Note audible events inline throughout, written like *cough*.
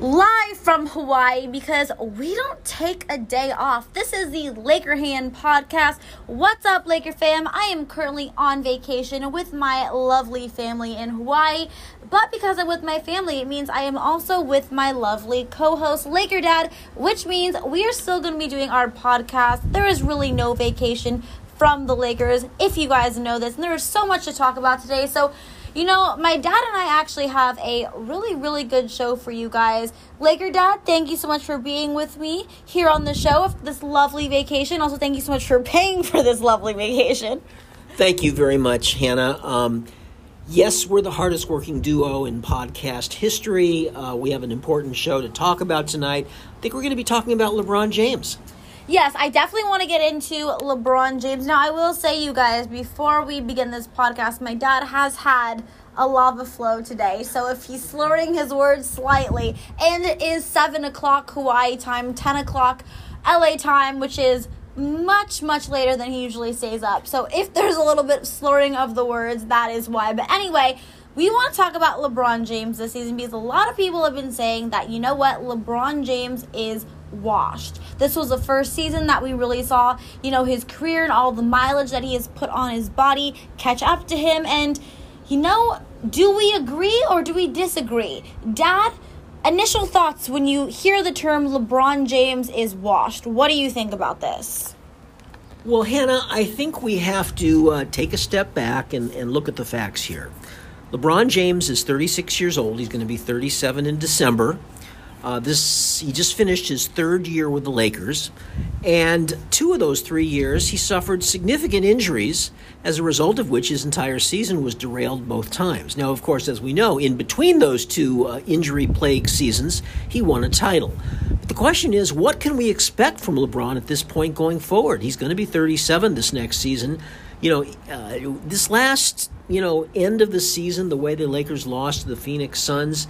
live from Hawaii because we don't take a day off. This is the Laker Han podcast. What's up, Laker fam? I am currently on vacation with my lovely family in Hawaii, but because I'm with my family, it means I am also with my lovely co host, Laker Dad, which means we are still going to be doing our podcast. There is really no vacation from the Lakers, if you guys know this, and there is so much to talk about today. So, you know, my dad and I actually have a really, really good show for you guys. Laker Dad, thank you so much for being with me here on the show for this lovely vacation. Also, thank you so much for paying for this lovely vacation. Thank you very much, Hannah. Um, yes, we're the hardest working duo in podcast history. Uh, we have an important show to talk about tonight. I think we're going to be talking about LeBron James. Yes, I definitely want to get into LeBron James. Now, I will say, you guys, before we begin this podcast, my dad has had a lava flow today. So if he's slurring his words slightly, and it is 7 o'clock Hawaii time, 10 o'clock LA time, which is much, much later than he usually stays up. So if there's a little bit of slurring of the words, that is why. But anyway, we want to talk about LeBron James this season because a lot of people have been saying that, you know what, LeBron James is washed. This was the first season that we really saw, you know, his career and all the mileage that he has put on his body catch up to him. And, you know, do we agree or do we disagree? Dad, initial thoughts when you hear the term LeBron James is washed. What do you think about this? Well, Hannah, I think we have to uh, take a step back and, and look at the facts here. LeBron James is 36 years old. He's going to be 37 in December. Uh, this he just finished his third year with the Lakers, and two of those three years he suffered significant injuries, as a result of which his entire season was derailed both times. Now, of course, as we know, in between those two uh, injury-plagued seasons, he won a title. But the question is, what can we expect from LeBron at this point going forward? He's going to be 37 this next season. You know, uh, this last you know end of the season, the way the Lakers lost to the Phoenix Suns.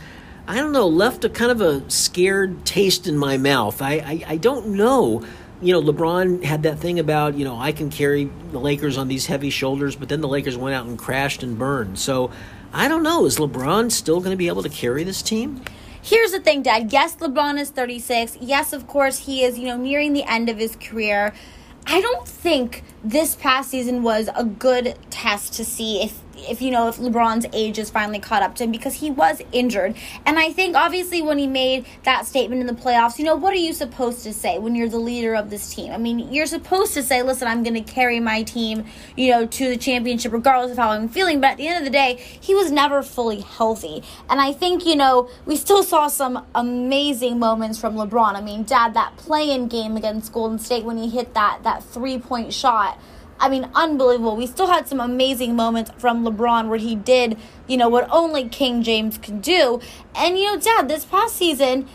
I don't know, left a kind of a scared taste in my mouth. I, I, I don't know. You know, LeBron had that thing about, you know, I can carry the Lakers on these heavy shoulders, but then the Lakers went out and crashed and burned. So I don't know. Is LeBron still going to be able to carry this team? Here's the thing, Dad. Yes, LeBron is 36. Yes, of course, he is, you know, nearing the end of his career. I don't think this past season was a good test to see if if you know if LeBron's age is finally caught up to him because he was injured. And I think obviously when he made that statement in the playoffs, you know, what are you supposed to say when you're the leader of this team? I mean, you're supposed to say, "Listen, I'm going to carry my team, you know, to the championship regardless of how I'm feeling." But at the end of the day, he was never fully healthy. And I think, you know, we still saw some amazing moments from LeBron. I mean, dad that play-in game against Golden State when he hit that that three-point shot I mean, unbelievable. We still had some amazing moments from LeBron where he did, you know, what only King James could do. And, you know, Dad, this past season,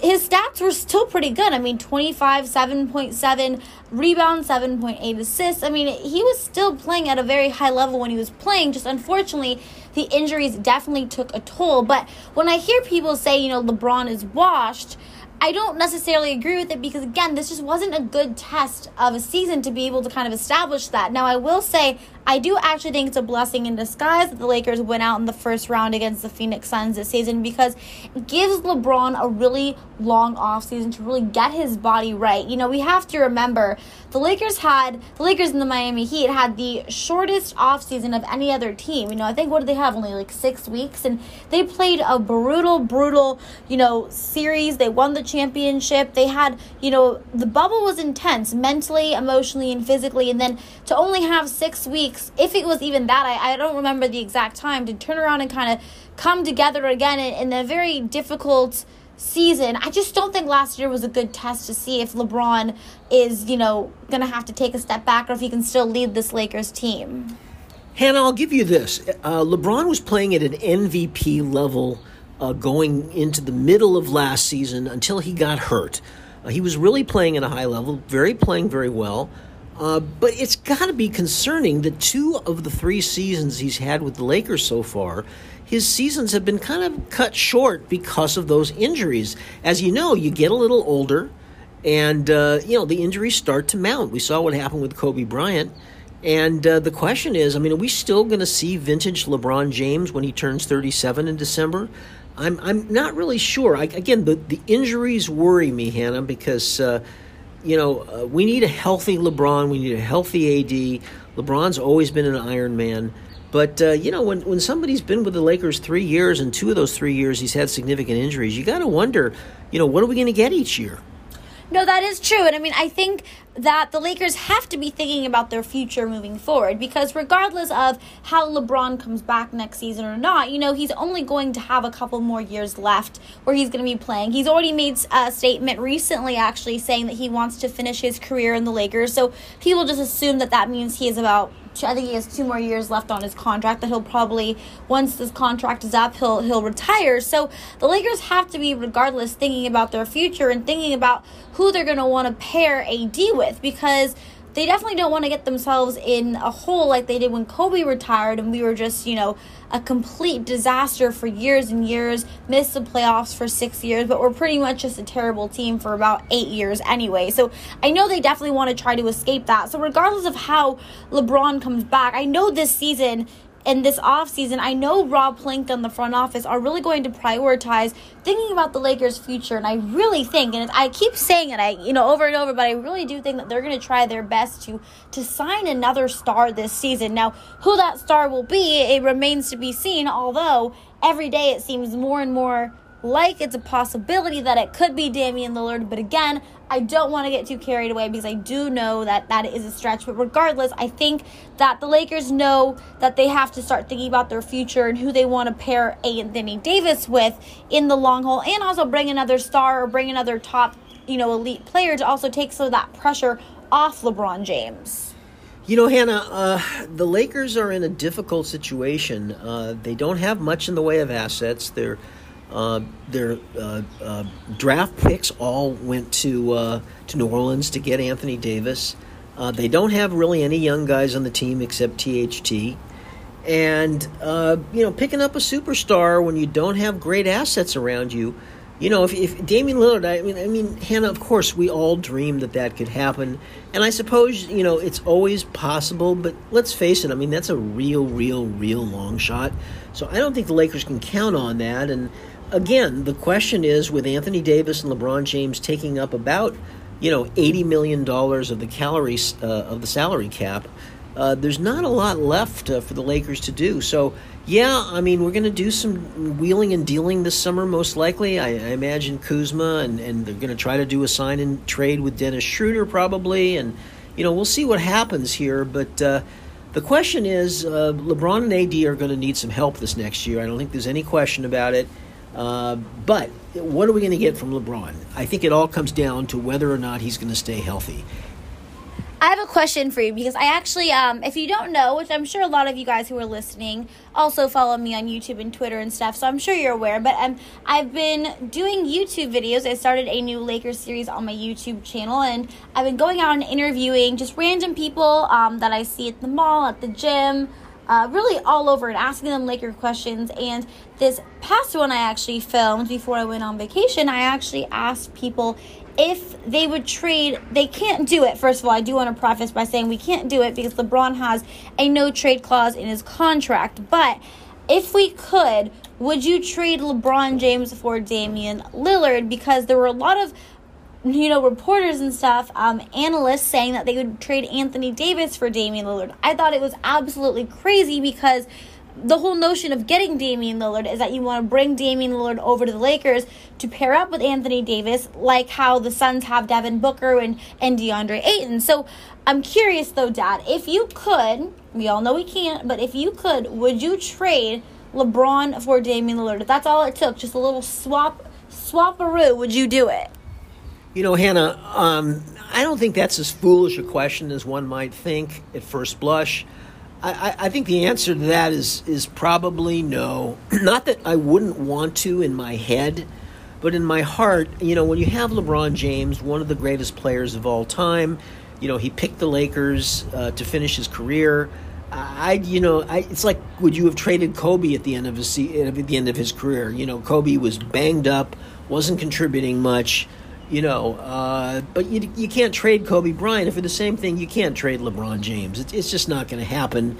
his stats were still pretty good. I mean, 25, 7.7 rebounds, 7.8 assists. I mean, he was still playing at a very high level when he was playing. Just unfortunately, the injuries definitely took a toll. But when I hear people say, you know, LeBron is washed, I don't necessarily agree with it because, again, this just wasn't a good test of a season to be able to kind of establish that. Now, I will say, I do actually think it's a blessing in disguise that the Lakers went out in the first round against the Phoenix Suns this season because it gives LeBron a really long offseason to really get his body right. You know, we have to remember the Lakers had, the Lakers and the Miami Heat had the shortest offseason of any other team. You know, I think what did they have? Only like six weeks. And they played a brutal, brutal, you know, series. They won the championship. They had, you know, the bubble was intense mentally, emotionally, and physically. And then to only have six weeks weeks, if it was even that, I, I don't remember the exact time, to turn around and kind of come together again in, in a very difficult season. I just don't think last year was a good test to see if LeBron is, you know, going to have to take a step back or if he can still lead this Lakers team. Hannah, I'll give you this. Uh, LeBron was playing at an MVP level uh, going into the middle of last season until he got hurt. Uh, he was really playing at a high level, very playing very well. Uh, but it's got to be concerning that two of the three seasons he's had with the Lakers so far, his seasons have been kind of cut short because of those injuries. As you know, you get a little older, and uh, you know the injuries start to mount. We saw what happened with Kobe Bryant. And uh, the question is, I mean, are we still going to see vintage LeBron James when he turns 37 in December? I'm I'm not really sure. I, again, the the injuries worry me, Hannah, because uh, you know uh, we need a healthy LeBron. We need a healthy AD. LeBron's always been an Iron Man. But uh, you know, when when somebody's been with the Lakers three years, and two of those three years he's had significant injuries, you got to wonder, you know, what are we going to get each year? No, that is true. And I mean, I think that the Lakers have to be thinking about their future moving forward because regardless of how LeBron comes back next season or not, you know, he's only going to have a couple more years left where he's going to be playing. He's already made a statement recently actually saying that he wants to finish his career in the Lakers. So people just assume that that means he is about I think he has two more years left on his contract. That he'll probably once this contract is up, he'll he'll retire. So the Lakers have to be, regardless, thinking about their future and thinking about who they're going to want to pair AD with because they definitely don't want to get themselves in a hole like they did when Kobe retired and we were just, you know, a complete disaster for years and years, missed the playoffs for six years, but we're pretty much just a terrible team for about eight years anyway. So I know they definitely want to try to escape that. So regardless of how LeBron comes back, I know this season in this offseason, I know Rob Pelinka and the front office are really going to prioritize thinking about the Lakers' future. And I really think, and I keep saying it, I you know over and over, but I really do think that they're going to try their best to to sign another star this season. Now, who that star will be, it remains to be seen. Although every day it seems more and more like it's a possibility that it could be Damian Lillard. But again, I don't want to get too carried away because I do know that that is a stretch. But regardless, I think that the Lakers know that they have to start thinking about their future and who they want to pair Anthony Davis with in the long haul and also bring another star or bring another top, you know, elite player to also take some of that pressure off LeBron James. You know, Hannah, uh, the Lakers are in a difficult situation. Uh, they don't have much in the way of assets. They're uh, their uh, uh, draft picks all went to uh, to New Orleans to get Anthony Davis. Uh, they don't have really any young guys on the team except THT. And you know, picking up a superstar when you don't have great assets around you, you know, if, if Damian Lillard, I mean, I mean, Hannah, of course, we all dream that that could happen, and I suppose you know it's always possible. But let's face it, I mean, that's a real, real, real long shot. So I don't think the Lakers can count on that. And again, the question is with Anthony Davis and LeBron James taking up about you know eighty million dollars of the calories uh, of the salary cap. Uh, there's not a lot left uh, for the Lakers to do. So, yeah, I mean, we're going to do some wheeling and dealing this summer, most likely. I, I imagine Kuzma, and, and they're going to try to do a sign and trade with Dennis Schroeder, probably. And, you know, we'll see what happens here. But uh, the question is uh, LeBron and AD are going to need some help this next year. I don't think there's any question about it. Uh, but what are we going to get from LeBron? I think it all comes down to whether or not he's going to stay healthy. I have a question for you because I actually, um, if you don't know, which I'm sure a lot of you guys who are listening also follow me on YouTube and Twitter and stuff, so I'm sure you're aware. But um, I've been doing YouTube videos. I started a new Lakers series on my YouTube channel, and I've been going out and interviewing just random people um, that I see at the mall, at the gym uh, really all over and asking them Laker questions. And this past one I actually filmed before I went on vacation, I actually asked people if they would trade. They can't do it. First of all, I do want to preface by saying we can't do it because LeBron has a no trade clause in his contract. But if we could, would you trade LeBron James for Damian Lillard? Because there were a lot of you know, reporters and stuff, um, analysts saying that they would trade Anthony Davis for Damian Lillard. I thought it was absolutely crazy because the whole notion of getting Damian Lillard is that you want to bring Damian Lillard over to the Lakers to pair up with Anthony Davis, like how the Suns have Devin Booker and, and DeAndre Ayton. So I'm curious though, Dad, if you could, we all know we can't, but if you could, would you trade LeBron for Damian Lillard? If that's all it took, just a little swap swaparoo, would you do it? You know, Hannah, um, I don't think that's as foolish a question as one might think at first blush. I, I, think the answer to that is is probably no. *clears throat* Not that I wouldn't want to in my head, but in my heart, you know, when you have LeBron James, one of the greatest players of all time, you know, he picked the Lakers uh, to finish his career. I, you know, I, it's like would you have traded Kobe at the end of his at the end of his career? You know, Kobe was banged up, wasn't contributing much. You know, uh, but you, you can't trade Kobe Bryant. For the same thing, you can't trade LeBron James. It, it's just not going to happen.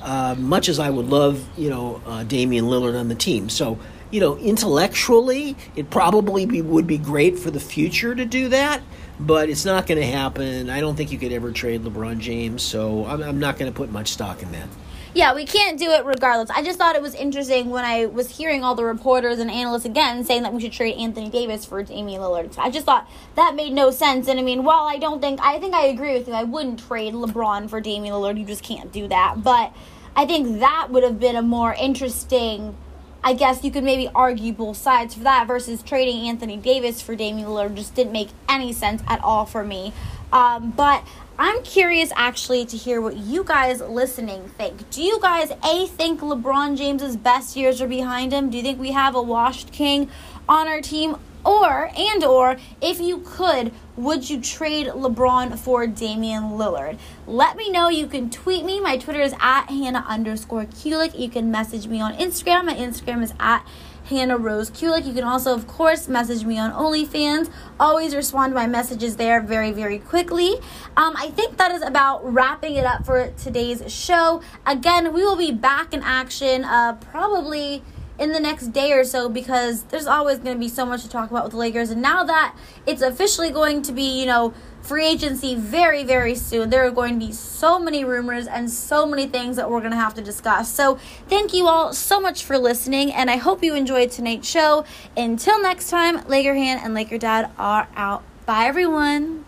Uh, much as I would love, you know, uh, Damian Lillard on the team. So you know, intellectually, it probably be, would be great for the future to do that, but it's not going to happen. I don't think you could ever trade LeBron James, so I'm, I'm not going to put much stock in that. Yeah, we can't do it regardless. I just thought it was interesting when I was hearing all the reporters and analysts again saying that we should trade Anthony Davis for Damian Lillard. I just thought that made no sense. And I mean, while I don't think, I think I agree with you, I wouldn't trade LeBron for Damian Lillard. You just can't do that. But I think that would have been a more interesting I guess you could maybe argue both sides for that versus trading Anthony Davis for Damian Lillard just didn't make any sense at all for me. Um, but I'm curious actually to hear what you guys listening think. Do you guys A think LeBron James's best years are behind him? Do you think we have a washed king on our team? Or and or if you could, would you trade LeBron for Damian Lillard? Let me know. You can tweet me. My Twitter is at Hannah underscore Kulik. You can message me on Instagram. My Instagram is at Hannah Rose Kulik. You can also, of course, message me on OnlyFans. Always respond to my messages there very, very quickly. Um, I think that is about wrapping it up for today's show. Again, we will be back in action uh, probably in the next day or so because there's always going to be so much to talk about with the Lakers. And now that it's officially going to be, you know, free agency very, very soon, there are going to be so many rumors and so many things that we're going to have to discuss. So, thank you all so much for listening, and I hope you enjoyed tonight's show. Until next time, Laker Han and Laker Dad are out. Bye, everyone.